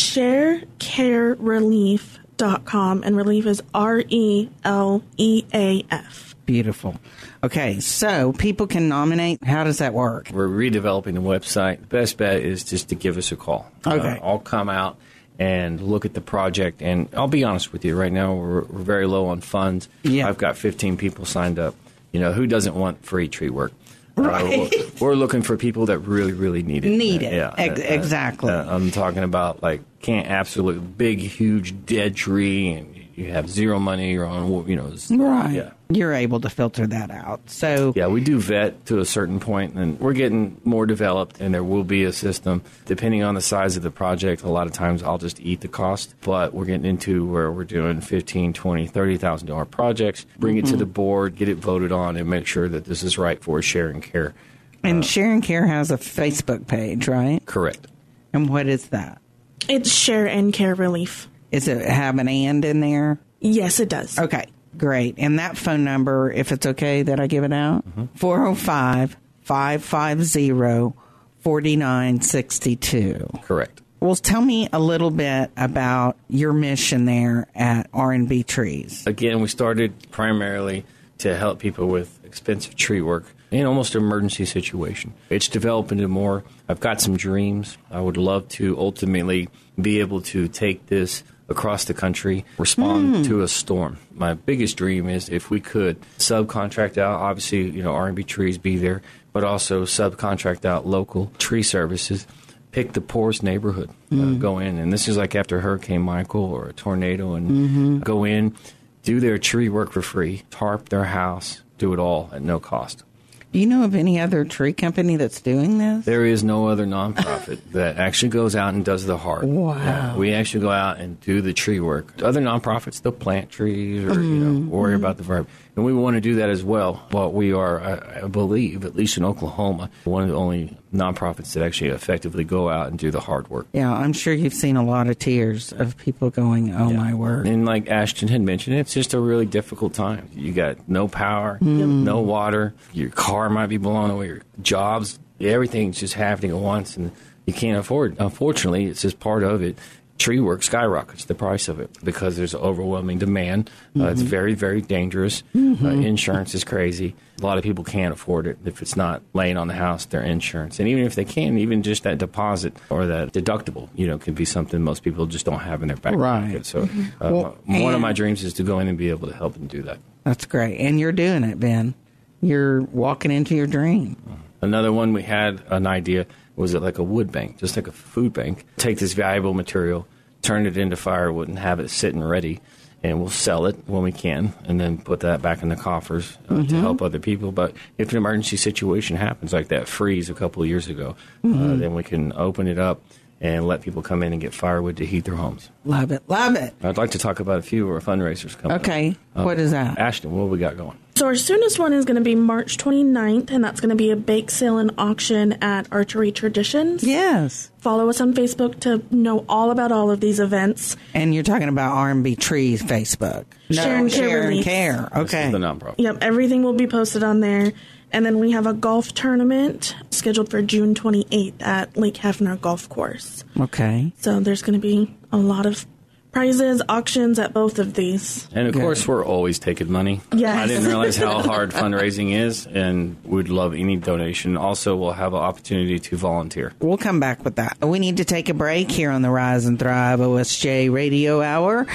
[SPEAKER 3] sharecarereleaf.com and releaf is R E L E A F.
[SPEAKER 1] Beautiful. Okay, so people can nominate. How does that work?
[SPEAKER 2] We're redeveloping the website. The best bet is just to give us a call.
[SPEAKER 1] Okay.
[SPEAKER 2] Uh, I'll come out and look at the project. And I'll be honest with you, right now we're, we're very low on funds.
[SPEAKER 1] Yeah.
[SPEAKER 2] I've got 15 people signed up. You know, who doesn't want free tree work? Uh,
[SPEAKER 1] Right.
[SPEAKER 2] we're, we're looking for people that really, really need it.
[SPEAKER 1] Need
[SPEAKER 2] Uh,
[SPEAKER 1] it.
[SPEAKER 2] yeah.
[SPEAKER 1] Ex- exactly.
[SPEAKER 2] uh, I'm talking about like can't absolutely big, huge dead tree, and you have zero money. You're on, you know,
[SPEAKER 1] Right.
[SPEAKER 2] Yeah.
[SPEAKER 1] You're able to filter that out. So
[SPEAKER 2] Yeah, we do vet to a certain point, and we're getting more developed, and there will be a system. Depending on the size of the project, a lot of times I'll just eat the cost, but we're getting into where we're doing fifteen, twenty, thirty thousand dollar projects, bring it to
[SPEAKER 1] Mhm.
[SPEAKER 2] the board, get it voted on, and make sure that this is right for sharing care.
[SPEAKER 1] And Share and Care has a Facebook page, right?
[SPEAKER 2] Correct.
[SPEAKER 1] And what is that?
[SPEAKER 3] It's Share and Care Releaf.
[SPEAKER 1] Is it have an and in there?
[SPEAKER 3] Yes, it does.
[SPEAKER 1] Okay, great. And that phone number, if it's okay that I give it out, mm-hmm. 405 550 4962.
[SPEAKER 2] Correct.
[SPEAKER 1] Well, tell me a little bit about your mission there at R&B Trees.
[SPEAKER 2] Again, we started primarily to help people with expensive tree work in almost an emergency situation. It's developed into more. I've got some dreams. I would love to ultimately be able to take this across the country, respond
[SPEAKER 1] Hmm.
[SPEAKER 2] to a storm. My biggest dream is if we could subcontract out, obviously, you know, R&B trees be there, but also subcontract out local tree services pick the poorest neighborhood, uh,
[SPEAKER 1] Mm.
[SPEAKER 2] go in, and this is like after Hurricane Michael or a tornado, and
[SPEAKER 1] Mhm.
[SPEAKER 2] go in, do their tree work for free, tarp their house, do it all at no cost.
[SPEAKER 1] Do you know of any other tree company that's doing this?
[SPEAKER 2] There is no other nonprofit (laughs) that actually goes out and does the hard.
[SPEAKER 1] Wow.
[SPEAKER 2] Yeah, we actually go out and do the tree work. Other nonprofits, they'll plant trees or you know worry
[SPEAKER 1] mm.
[SPEAKER 2] about the verb, and we want to do that as well. But we are, I, believe, at least in Oklahoma, one of the only nonprofits that actually effectively go out and do the hard work.
[SPEAKER 1] Yeah, I'm sure you've seen a lot of tears of people going, "Oh my word!"
[SPEAKER 2] And like Ashton had mentioned, it's just a really difficult time. You got no power,
[SPEAKER 1] Mm.
[SPEAKER 2] no water, your car might be blown away, your jobs, everything's just happening at once, and you can't afford. Unfortunately, it's just part of it. Tree work skyrockets the price of it because there's overwhelming demand. Uh, it's
[SPEAKER 1] Mhm.
[SPEAKER 2] very, very dangerous.
[SPEAKER 1] Mhm.
[SPEAKER 2] Uh, insurance is crazy. A lot of people can't afford it if it's not laying on the house. Their insurance, and even if they can, even just that deposit or that deductible, you know, can be something most people just don't have in their back
[SPEAKER 1] Right.
[SPEAKER 2] pocket. So,
[SPEAKER 1] Mhm.
[SPEAKER 2] uh,
[SPEAKER 1] Well,
[SPEAKER 2] one of my dreams is to go in and be able to help them do that.
[SPEAKER 1] That's great, and you're doing it, Ben. You're walking into your dream.
[SPEAKER 2] Another one we had an idea was it like a wood bank, just like a food bank. Take this valuable material, turn it into firewood, and have it sitting ready. And we'll sell it when we can, and then put that back in the coffers uh, to
[SPEAKER 1] Mhm.
[SPEAKER 2] help other people. But if an emergency situation happens, like that freeze a couple of years ago, uh,
[SPEAKER 1] Mhm.
[SPEAKER 2] then we can open it up and let people come in and get firewood to heat their homes.
[SPEAKER 1] Love it, love it.
[SPEAKER 2] I'd like to talk about a few of our fundraisers coming. up.
[SPEAKER 1] Okay,
[SPEAKER 2] Uh,
[SPEAKER 1] what is that?
[SPEAKER 2] Ashton, what have we got going?
[SPEAKER 3] So our soonest one is going to be March 29th, and that's going to be a bake sale and auction at Archery Traditions.
[SPEAKER 1] Yes.
[SPEAKER 3] Follow us on Facebook to know all about all of these events.
[SPEAKER 1] And you're talking about R&B Trees Facebook.
[SPEAKER 3] Share and care
[SPEAKER 1] Share and care. Okay.
[SPEAKER 2] the nonprofit.
[SPEAKER 3] Yep, everything will be posted on there. And then we have a golf tournament scheduled for June 28th at Lake Hefner Golf Course.
[SPEAKER 1] Okay.
[SPEAKER 3] So there's going to be a lot of prizes, auctions at both of these.
[SPEAKER 2] And of course, we're always taking money.
[SPEAKER 3] Yes.
[SPEAKER 2] I didn't realize how hard fundraising is, and we'd love any donation. Also, we'll have an opportunity to volunteer.
[SPEAKER 1] We'll come back with that. We need to take a break here on the Rise and Thrive OSJ Radio Hour.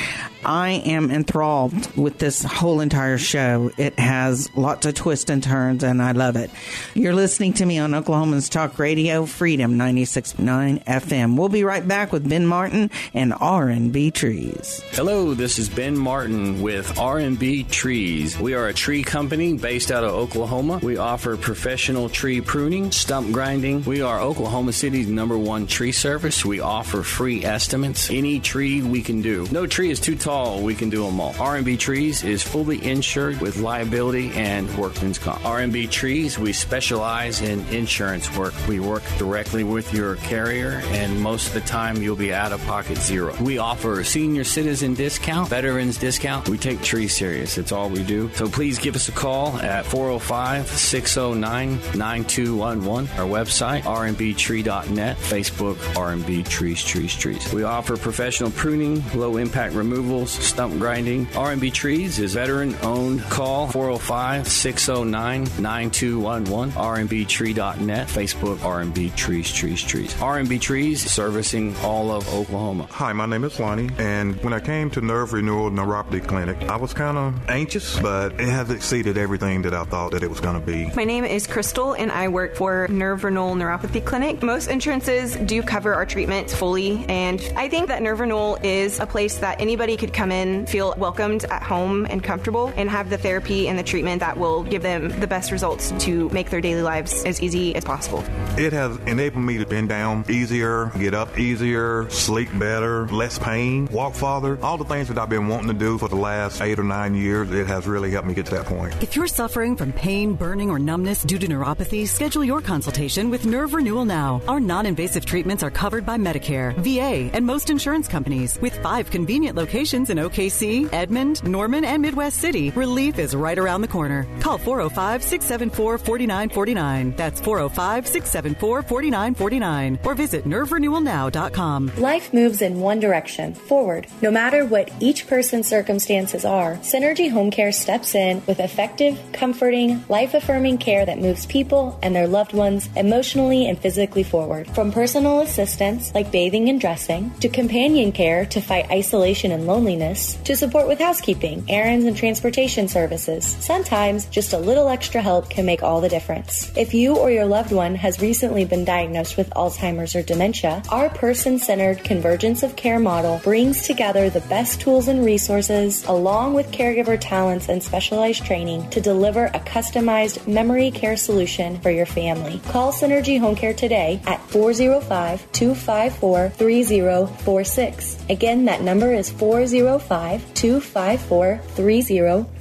[SPEAKER 1] I am enthralled with this whole entire show. It has lots of twists and turns, and I love it. You're listening to me on Oklahoma's Talk Radio, Freedom 96.9 FM. We'll be right back with Ben Martain and R&B Trees.
[SPEAKER 2] Hello, this is Ben Martain with R&B Trees. We are a tree company based out of Oklahoma. We offer professional tree pruning, stump grinding. We are Oklahoma City's number one tree service. We offer free estimates. Any tree we can do. No tree is too tall. We can do them all. R&B Trees is fully insured with liability and workman's comp. R&B Trees, we specialize in insurance work. We work directly with your carrier, and most of the time you'll be out of pocket zero. We offer senior citizen discount, veterans discount. We take trees serious. It's all we do. So please give us a call at 405 609 9211. Our website, rnbtree.net. Facebook, RNB Trees, Trees, Trees. We offer professional pruning, low impact removals, stump grinding. RNB Trees is veteran owned. Call 405 609 9211. rnbtree.net. Facebook, RNB Trees, Trees, Trees. RNB Trees servicing all of Oklahoma.
[SPEAKER 13] Hi, my name is Lonnie, and when I came to Nerve Renewal Neuropathy Clinic, I was kind of anxious, but it has exceeded everything that I thought that it was going to be.
[SPEAKER 14] My name is Crystal, and I work for Nerve Renewal Neuropathy Clinic. Most insurances do cover our treatments fully, and I think that Nerve Renewal is a place that anybody could come in, feel welcomed at home and comfortable, and have the therapy and the treatment that will give them the best results to make their daily lives as easy as possible.
[SPEAKER 13] It has enabled me to bend down easier, get up easier, sleep better, less pain, walk farther. All the things that I've been wanting to do for the last eight or nine years, it has really helped me get to that point.
[SPEAKER 15] If you're suffering from pain, burning, or numbness due to neuropathy, schedule your consultation with Nerve Renewal now. Our non invasive treatments are covered by Medicare, VA, and most insurance companies. With five convenient locations in OKC, Edmond, Norman, and Midwest City, relief is right around the corner. Call 405 674 4949. That's 405 674 4949. Or visit nerverenewalnow.com.
[SPEAKER 16] Life moves in one direction, forward. No matter what each person's circumstances are, Synergy Home Care steps in with effective, comforting, life affirming care that moves people and their loved ones emotionally and physically forward. From personal assistance, like bathing and dressing, to companion care to fight isolation and loneliness, to support with housekeeping, errands, and transportation services. Sometimes just a little extra help can make all the difference. If you or your loved one has recently been diagnosed with Alzheimer's or dementia, our person centered convergence of care model brings brings together the best tools and resources, along with caregiver talents and specialized training, to deliver a customized memory care solution for your family. Call Synergy Home Care today at 405 254 3046. Again, that number is 405 254 3046.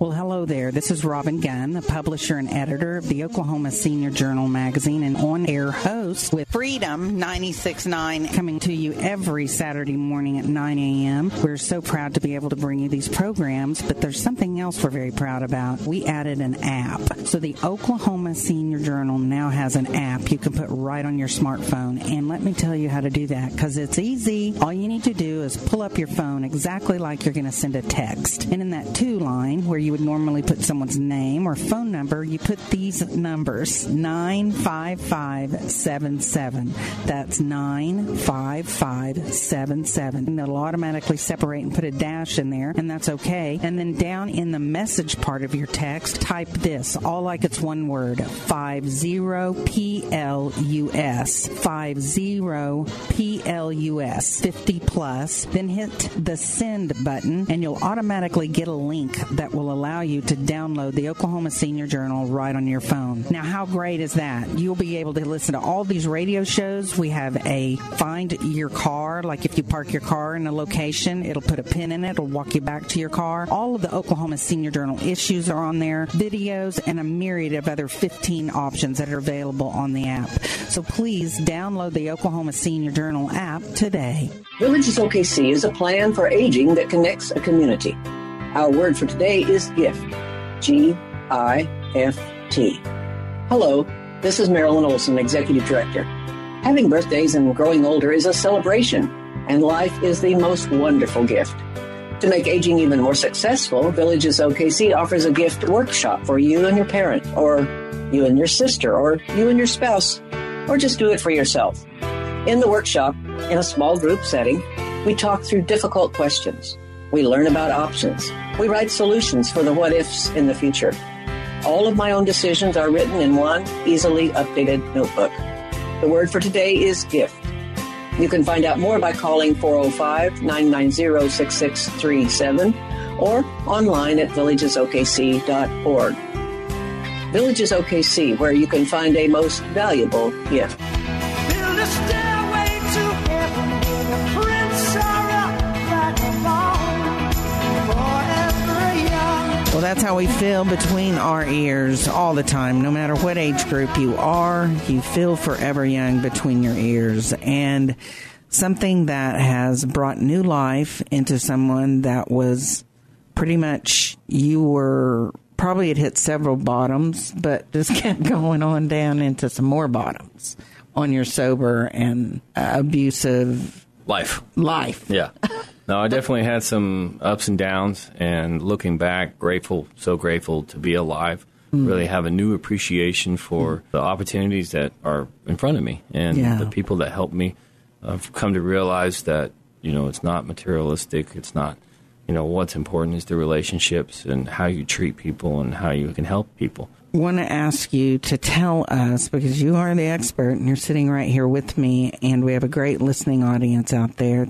[SPEAKER 1] Well, hello there. This is Robin Gunn, the publisher and editor of the Oklahoma Senior Journal magazine and on air host with Freedom 96.9 coming to you every Saturday morning at 9 a.m. We're so proud to be able to bring you these programs, but there's something else we're very proud about. We added an app. So the Oklahoma Senior Journal now has an app you can put right on your smartphone. And let me tell you how to do that because it's easy. All you need to do is pull up your phone exactly like you're going to send a text. And in that to line where you would normally put someone's name or phone number, you put these numbers 95577. That's 95577. And it'll automatically separate and put a dash in there, and that's okay. And then down in the message part of your text, type this, all like it's one word 50PLUS. 50PLUS. 50 plus. Then hit the send button, and you'll automatically get a link that will allow you to download the Oklahoma Senior Journal right on your phone. Now, how great is that? You'll be able to listen to all these radio shows. We have a find your car, like if you park your car in a location, it'll put a pin in it, it'll walk you back to your car. All of the Oklahoma Senior Journal issues are on there, videos, and a myriad of other 15 options that are available on the app. So please download the Oklahoma Senior Journal app today.
[SPEAKER 17] Villages OKC is a plan for aging that connects a community. Our word for today is gift. G I F T. Hello, this is Marilyn Olson, Executive Director. Having birthdays and growing older is a celebration, and life is the most wonderful gift. To make aging even more successful, Villages OKC offers a gift workshop for you and your parent, or you and your sister, or you and your spouse, or just do it for yourself. In the workshop, in a small group setting, we talk through difficult questions. We learn about options. We write solutions for the what ifs in the future. All of my own decisions are written in one easily updated notebook. The word for today is gift. You can find out more by calling 405 990 6637 or online at villagesokc.org. Villages OKC, where you can find a most valuable gift.
[SPEAKER 1] That's how we feel between our ears all the time. No matter what age group you are, you feel forever young between your ears. And something that has brought new life into someone that was pretty much, you were probably had hit several bottoms, but just (laughs) kept going on down into some more bottoms on your sober and uh, abusive
[SPEAKER 2] Life.
[SPEAKER 1] life.
[SPEAKER 2] Yeah. (laughs) No, I definitely had some ups and downs, and looking back, grateful, so grateful to be alive.
[SPEAKER 1] Mm.
[SPEAKER 2] Really have a new appreciation for the opportunities that are in front of me and
[SPEAKER 1] Yeah.
[SPEAKER 2] the people that helped me. I've come to realize that you know it's not materialistic. It's not you know what's important is the relationships and how you treat people and how you can help people.
[SPEAKER 1] Want to ask you to tell us because you are the expert and you're sitting right here with me and we have a great listening audience out there.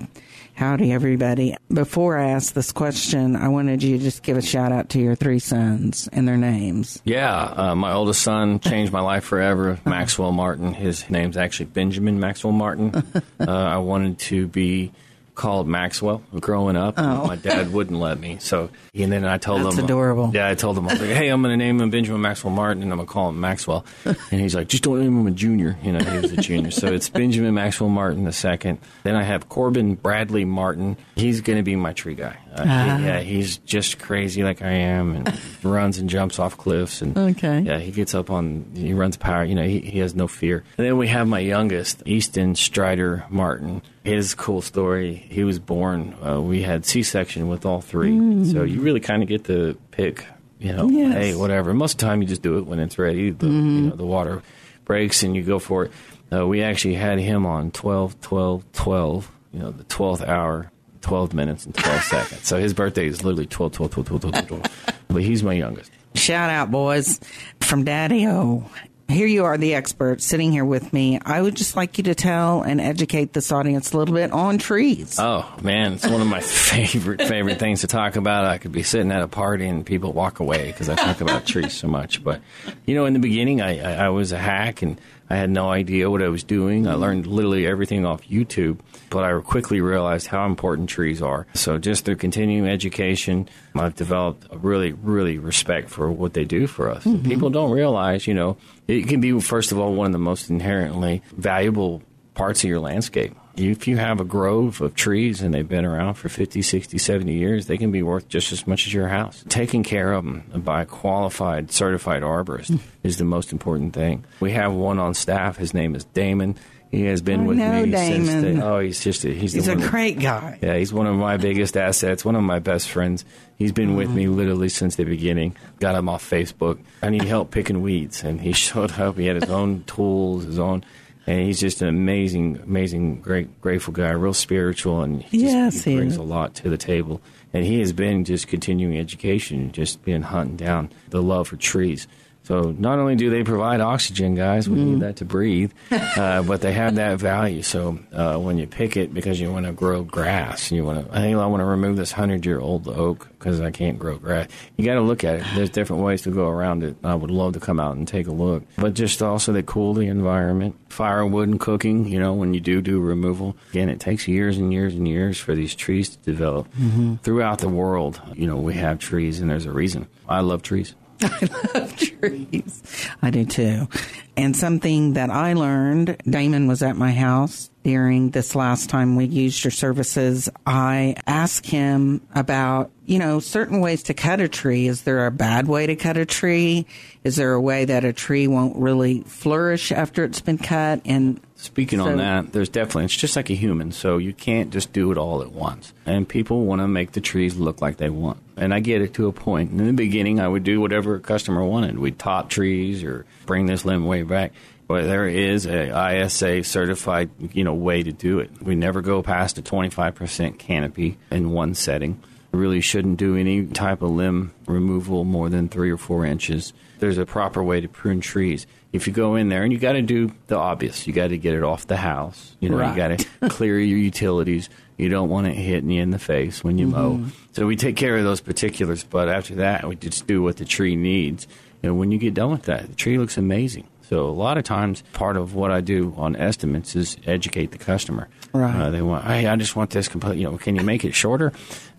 [SPEAKER 1] Howdy everybody. Before I ask this question, I wanted you to just give a shout out to your three sons and their names.
[SPEAKER 2] Yeah, uh, my oldest son changed my life forever. (laughs) Maxwell Martain. His name's actually Benjamin Maxwell Martain. (laughs) Uh, I wanted to be called Maxwell growing up.
[SPEAKER 1] Oh.
[SPEAKER 2] My dad wouldn't let me. So, and then I told
[SPEAKER 1] That's
[SPEAKER 2] him,
[SPEAKER 1] adorable.
[SPEAKER 2] Yeah, I told him, I was like, hey, I'm going to name him Benjamin Maxwell Martain, and I'm going to call him Maxwell. and he's like, just don't name him a junior. You know, he was a junior. so it's Benjamin Maxwell Martain the second. Then I have Corbin Bradley Martain. He's going to be my tree guy. Uh, he-
[SPEAKER 1] Ah.
[SPEAKER 2] yeah, he's just crazy like I am, and runs and jumps off cliffs, and
[SPEAKER 1] Okay.
[SPEAKER 2] yeah, he gets up on, he runs power. You know, he, he has no fear. And then we have my youngest, Easton Strider Martain. His cool story. He was born. Uh, we had C-section with all three,
[SPEAKER 1] Mm.
[SPEAKER 2] so you really kind of get to pick. You know,
[SPEAKER 1] Yes.
[SPEAKER 2] hey, whatever. Most of the time, you just do it when it's ready. The,
[SPEAKER 1] Mm-hmm.
[SPEAKER 2] you know, the water breaks and you go for it. Uh, we actually had him on 12, 12, 12, you know, the 12th hour, 12 minutes and 12 (laughs) seconds. So his birthday is literally 12, 12, 12, 12, 12, 12. but he's my youngest.
[SPEAKER 1] Shout out boys from Daddy O. here you are, the expert, sitting here with me. I would just like you to tell and educate this audience a little bit on trees.
[SPEAKER 2] Oh man, it's one of my (laughs) favorite favorite things to talk about. I could be sitting at a party and people walk away because I talk about trees so much. But you know, in the beginning, I, I, I was a hack and I had no idea what I was doing. I learned literally everything off YouTube, but I quickly realized how important trees are. So just through continuing education, I've developed a really, really respect for what they do for us.
[SPEAKER 1] Mhm.
[SPEAKER 2] People don't realize, you know, it can be first of all one of the most inherently valuable parts of your landscape. If you have a grove of trees and they've been around for 50, 60, 70 years, they can be worth just as much as your house. Taking care of them by a qualified, certified arborist hmm. is the most important thing. We have one on staff. His name is Damon. He has been
[SPEAKER 1] I
[SPEAKER 2] with me since. The, oh, he's just a, he's, the
[SPEAKER 1] He's a great guy.
[SPEAKER 2] yeah, he's one of my biggest assets, one of my best friends. He's been with me hmm. literally since the beginning. Got him off Facebook. I need help picking weeds, and he (laughs) showed up. He had his own tools, his own, and he's just an amazing, amazing, great, grateful guy, real spiritual, and he, just,
[SPEAKER 1] Yes,
[SPEAKER 2] he
[SPEAKER 1] he
[SPEAKER 2] brings
[SPEAKER 1] is.
[SPEAKER 2] a lot to the table. And he has been just continuing education, just been hunting down the love for trees. So not only do they provide oxygen, guys, we need that to breathe, uh, (laughs) but they have that value. So uh, when you pick it because you want to grow grass, you want to, hey, I want to remove this hundred-year-old oak because I can't grow grass. You got to look at it. There's different ways to go around it. I would love to come out and take a look, but just also they cool the environment. Firewood and cooking, you know, when you do do removal, again, it takes years and years and years for these trees to develop.
[SPEAKER 1] Mhm.
[SPEAKER 2] Throughout the world, you know, we have trees, and there's a reason. I love trees. (laughs)
[SPEAKER 1] trees. I do too. And something that I learned, Damon was at my house during this last time we used your services. I asked him about, you know, certain ways to cut a tree. Is there a bad way to cut a tree? Is there a way that a tree won't really flourish after it's been cut? And
[SPEAKER 2] Speaking
[SPEAKER 1] So-
[SPEAKER 2] on that, there's definitely, it's just like a human, so you can't just do it all at once. And people want to make the trees look like they want. And I get it to a point. In the beginning, I would do whatever a customer wanted. We'd top trees or bring this limb way back. But there is a ISA certified, you know, way to do it. We never go past a 25% canopy in one setting. Really shouldn't do any type of limb removal more than three or four inches. There's a proper way to prune trees. If you go in there and you got to do the obvious, you got to get it off the house. You know,
[SPEAKER 1] Right.
[SPEAKER 2] you got to clear your utilities. You don't want it hitting you in the face when you mow.
[SPEAKER 1] Mhm.
[SPEAKER 2] So we take care of those particulars. But after that, we just do what the tree needs. And when you get done with that, the tree looks amazing. So a lot of times, part of what I do on estimates is educate the customer.
[SPEAKER 1] Right.
[SPEAKER 2] Uh, they want, hey, I just want this complete. You know, can you make it shorter?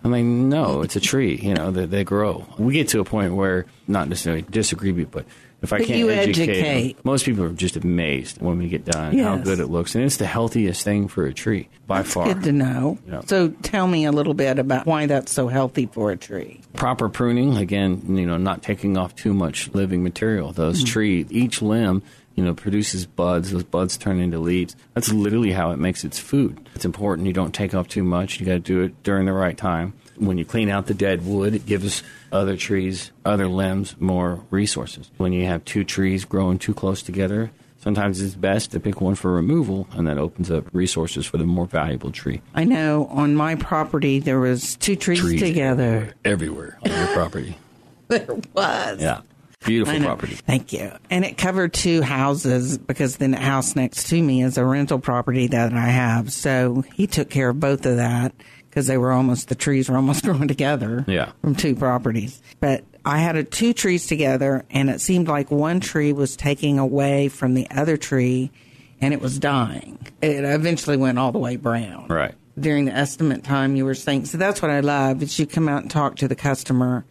[SPEAKER 2] I'm like, no, it's a tree. You know, they, they grow. We get to a point where not necessarily disagree, but if I
[SPEAKER 1] But
[SPEAKER 2] can't
[SPEAKER 1] you
[SPEAKER 2] educate,
[SPEAKER 1] educate.
[SPEAKER 2] most people are just amazed when we get done how good it looks, and it's the healthiest thing for a tree by far.
[SPEAKER 1] good to know. So tell me a little bit about why that's so healthy for a tree.
[SPEAKER 2] proper pruning again you know not taking off too much living material those
[SPEAKER 1] Mm.
[SPEAKER 2] trees each limb you know produces buds those buds turn into leaves. That's literally how it makes its food. It's important. You don't take off too much. You got to do it during the right time. When you clean out the dead wood it gives other trees other limbs more resources. When you have two trees growing too close together sometimes it's best to pick one for removal and that opens up resources for the more valuable tree.
[SPEAKER 1] I know on my property there was two trees,
[SPEAKER 2] Trees
[SPEAKER 1] together.
[SPEAKER 2] everywhere on your property. (laughs)
[SPEAKER 1] There was.
[SPEAKER 2] yeah beautiful property
[SPEAKER 1] Thank you. And it covered two houses because then the house next to me is a rental property that I have. So he took care of both of that because they were almost, the trees were almost (laughs) growing together
[SPEAKER 2] yeah
[SPEAKER 1] from two properties. But I had a, two trees together and it seemed like one tree was taking away from the other tree and it was dying. It eventually went all the way brown
[SPEAKER 2] right
[SPEAKER 1] during the estimate time you were saying. So that's what I love is you come out and talk to the customer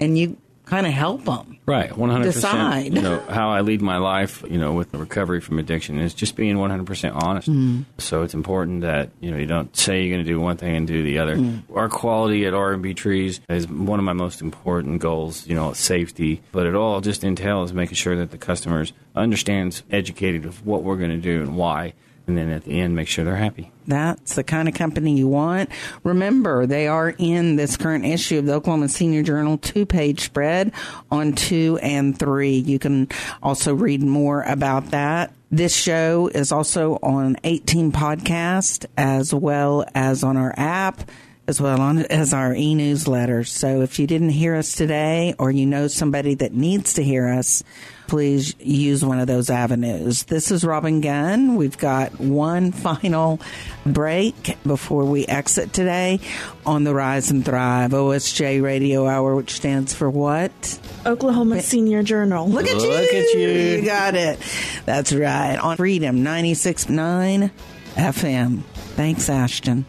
[SPEAKER 1] and you kind of help them.
[SPEAKER 2] Right, one hundred percent.
[SPEAKER 1] Decide.
[SPEAKER 2] You know how I lead my life. You know, with the recovery from addiction is just being one hundred percent honest.
[SPEAKER 1] Mm.
[SPEAKER 2] So it's important that you know you don't say you're going to do one thing and do the other.
[SPEAKER 1] Mm.
[SPEAKER 2] Our quality at R and B Trees is one of my most important goals. You know, safety, but it all just entails making sure that the customers understands, educated of what we're going to do and why, and then at the end make sure they're happy.
[SPEAKER 1] That's the kind of company you want. Remember, they are in this current issue of the Oklahoma Senior Journal two page spread on two and three. You can also read more about that. This show is also on 18 Podcast as well as on our app. As well on, as our e-newsletter. So if you didn't hear us today or you know somebody that needs to hear us, please use one of those avenues. This is Robin Gunn. We've got one (laughs) final break before we exit today on the Rise and Thrive OSJ Radio Hour, which stands for what?
[SPEAKER 3] Oklahoma Senior Journal.
[SPEAKER 1] Look at you.
[SPEAKER 2] Look at you.
[SPEAKER 1] You got it. That's right. On Freedom 96.9 FM. Thanks, Ashton.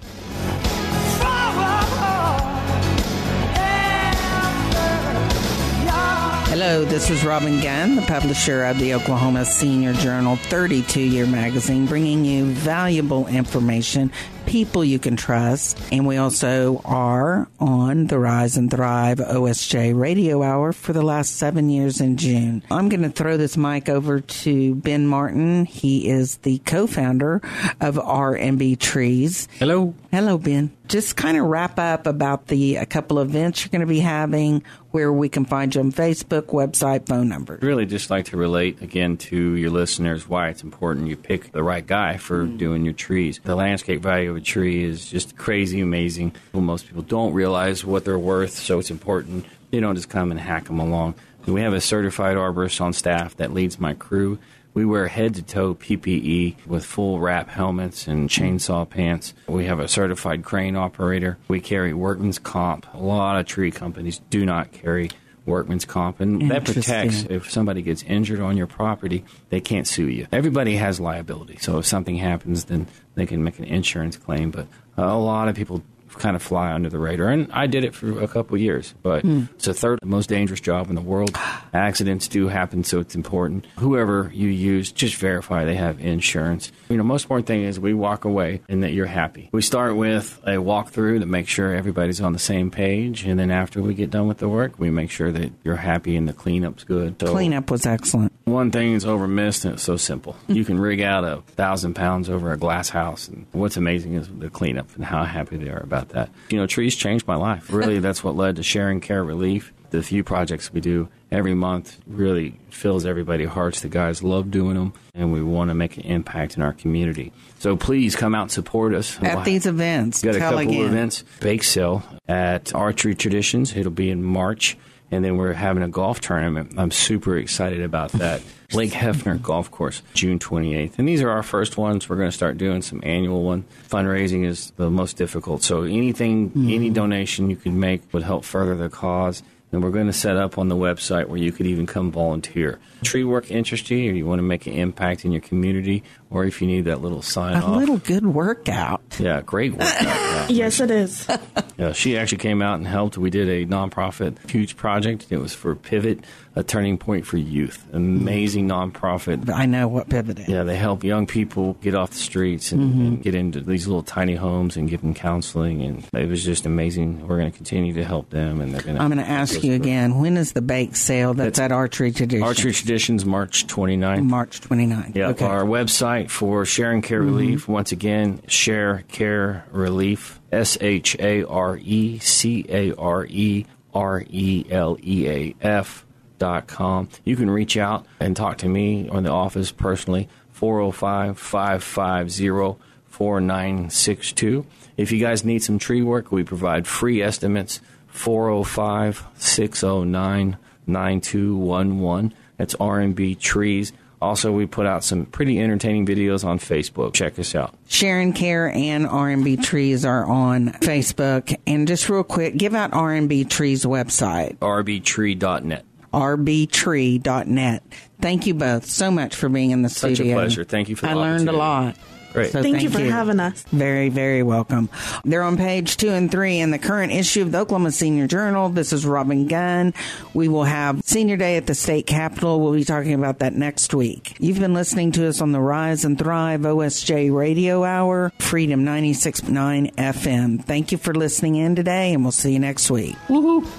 [SPEAKER 1] Hello, this is Robin Gunn, the publisher of the Oklahoma Senior Journal 32 year magazine, bringing you valuable information, people you can trust. And we also are on the Rise and Thrive OSJ radio hour for the last seven years in June. I'm going to throw this mic over to Ben Martain. He is the co founder of R&B Trees.
[SPEAKER 2] Hello.
[SPEAKER 1] Hello, Ben. Just kind of wrap up about the a couple events you're going to be having, where we can find you on Facebook, website, phone number.
[SPEAKER 2] Really, just like to relate again to your listeners why it's important you pick the right guy for mm. doing your trees. The landscape value of a tree is just crazy amazing. Most people don't realize what they're worth, so it's important you don't just come and hack them along. We have a certified arborist on staff that leads my crew. We wear head to toe PPE with full wrap helmets and chainsaw pants. We have a certified crane operator. We carry workman's comp. A lot of tree companies do not carry workman's comp, and that protects if somebody gets injured on your property, they can't sue you. Everybody has liability, so if something happens, then they can make an insurance claim. But a lot of people kind of fly under the radar, and I did it for a couple of years. But
[SPEAKER 1] Hmm.
[SPEAKER 2] it's the third most dangerous job in the world. (gasps) Accidents do happen, so it's important. Whoever you use, just verify they have insurance. You know, most important thing is we walk away and that you're happy. We start with a walkthrough to make sure everybody's on the same page, and then after we get done with the work, we make sure that you're happy and the cleanup's good. So
[SPEAKER 1] Cleanup was excellent.
[SPEAKER 2] One thing is over missed, and it's so simple. Mm-hmm. You can rig out a thousand pounds over a glass house, and what's amazing is the cleanup and how happy they are about that. You know, trees changed my life. Really, that's what led to Share and Care Releaf. The few projects we do every month really fills everybody's hearts. The guys love doing them, and we want to make an impact in our community. So please come out and support us.
[SPEAKER 1] At these events,
[SPEAKER 2] Got a couple
[SPEAKER 1] again.
[SPEAKER 2] of events. Bake sale at Archery Traditions. It'll be in March. And then we're having a golf tournament. I'm super excited about that. (laughs) Lake Hefner Golf Course, June 28th. And these are our first ones. We're going to start doing some annual one. Fundraising is the most difficult. So anything, mm-hmm. any donation you can make would help further the cause. And we're going to set up on the website where you could even come volunteer. Tree work interests you, or you want to make an impact in your community, or if you need that little sign
[SPEAKER 1] A
[SPEAKER 2] off.
[SPEAKER 1] little good workout.
[SPEAKER 2] Yeah, great work. Yeah. (laughs)
[SPEAKER 3] Yes, it is. (laughs)
[SPEAKER 2] Yeah, she actually came out and helped. We did a nonprofit huge project. It was for Pivot, a turning point for youth. Amazing nonprofit.
[SPEAKER 1] I know what Pivot is.
[SPEAKER 2] Yeah, they help young people get off the streets and,
[SPEAKER 1] Mhm.
[SPEAKER 2] and get into these little tiny homes and give them counseling. And it was just amazing. We're going to continue to help them, and they're going to.
[SPEAKER 1] I'm going to ask you again. When is the bake sale? That's, at Archery Tradition.
[SPEAKER 2] Archery Traditions, March 29th.
[SPEAKER 1] March 29th.
[SPEAKER 2] Yeah,
[SPEAKER 1] Okay.
[SPEAKER 2] our website for Sharing Care
[SPEAKER 1] Mhm.
[SPEAKER 2] Releaf, once again, Share Care Releaf, S H A R E C A R E R E L E A F dot com. You can reach out and talk to me or the office personally, 405 550 4962. If you guys need some tree work, we provide free estimates, 405 609 9211. That's R&B Trees. Also, we put out some pretty entertaining videos on Facebook. Check us out.
[SPEAKER 1] Share and Care and R&B Trees are on Facebook. And just real quick, give out R&B Trees website.
[SPEAKER 2] rbtree.net.
[SPEAKER 1] rbtree.net. Thank you both so much for being in the
[SPEAKER 2] Such a pleasure. Thank you for the
[SPEAKER 1] I learned a lot.
[SPEAKER 2] Great.
[SPEAKER 1] So
[SPEAKER 3] Thank you for having us.
[SPEAKER 1] Very, very welcome. They're on page two and three in the current issue of the Oklahoma Senior Journal. This is Robin Gunn. We will have Senior Day at the state capitol. We'll be talking about that next week. You've been listening to us on the Rise and Thrive OSJ Radio Hour, Freedom 96.9 FM. Thank you for listening in today, and we'll see you next week. Woohoo!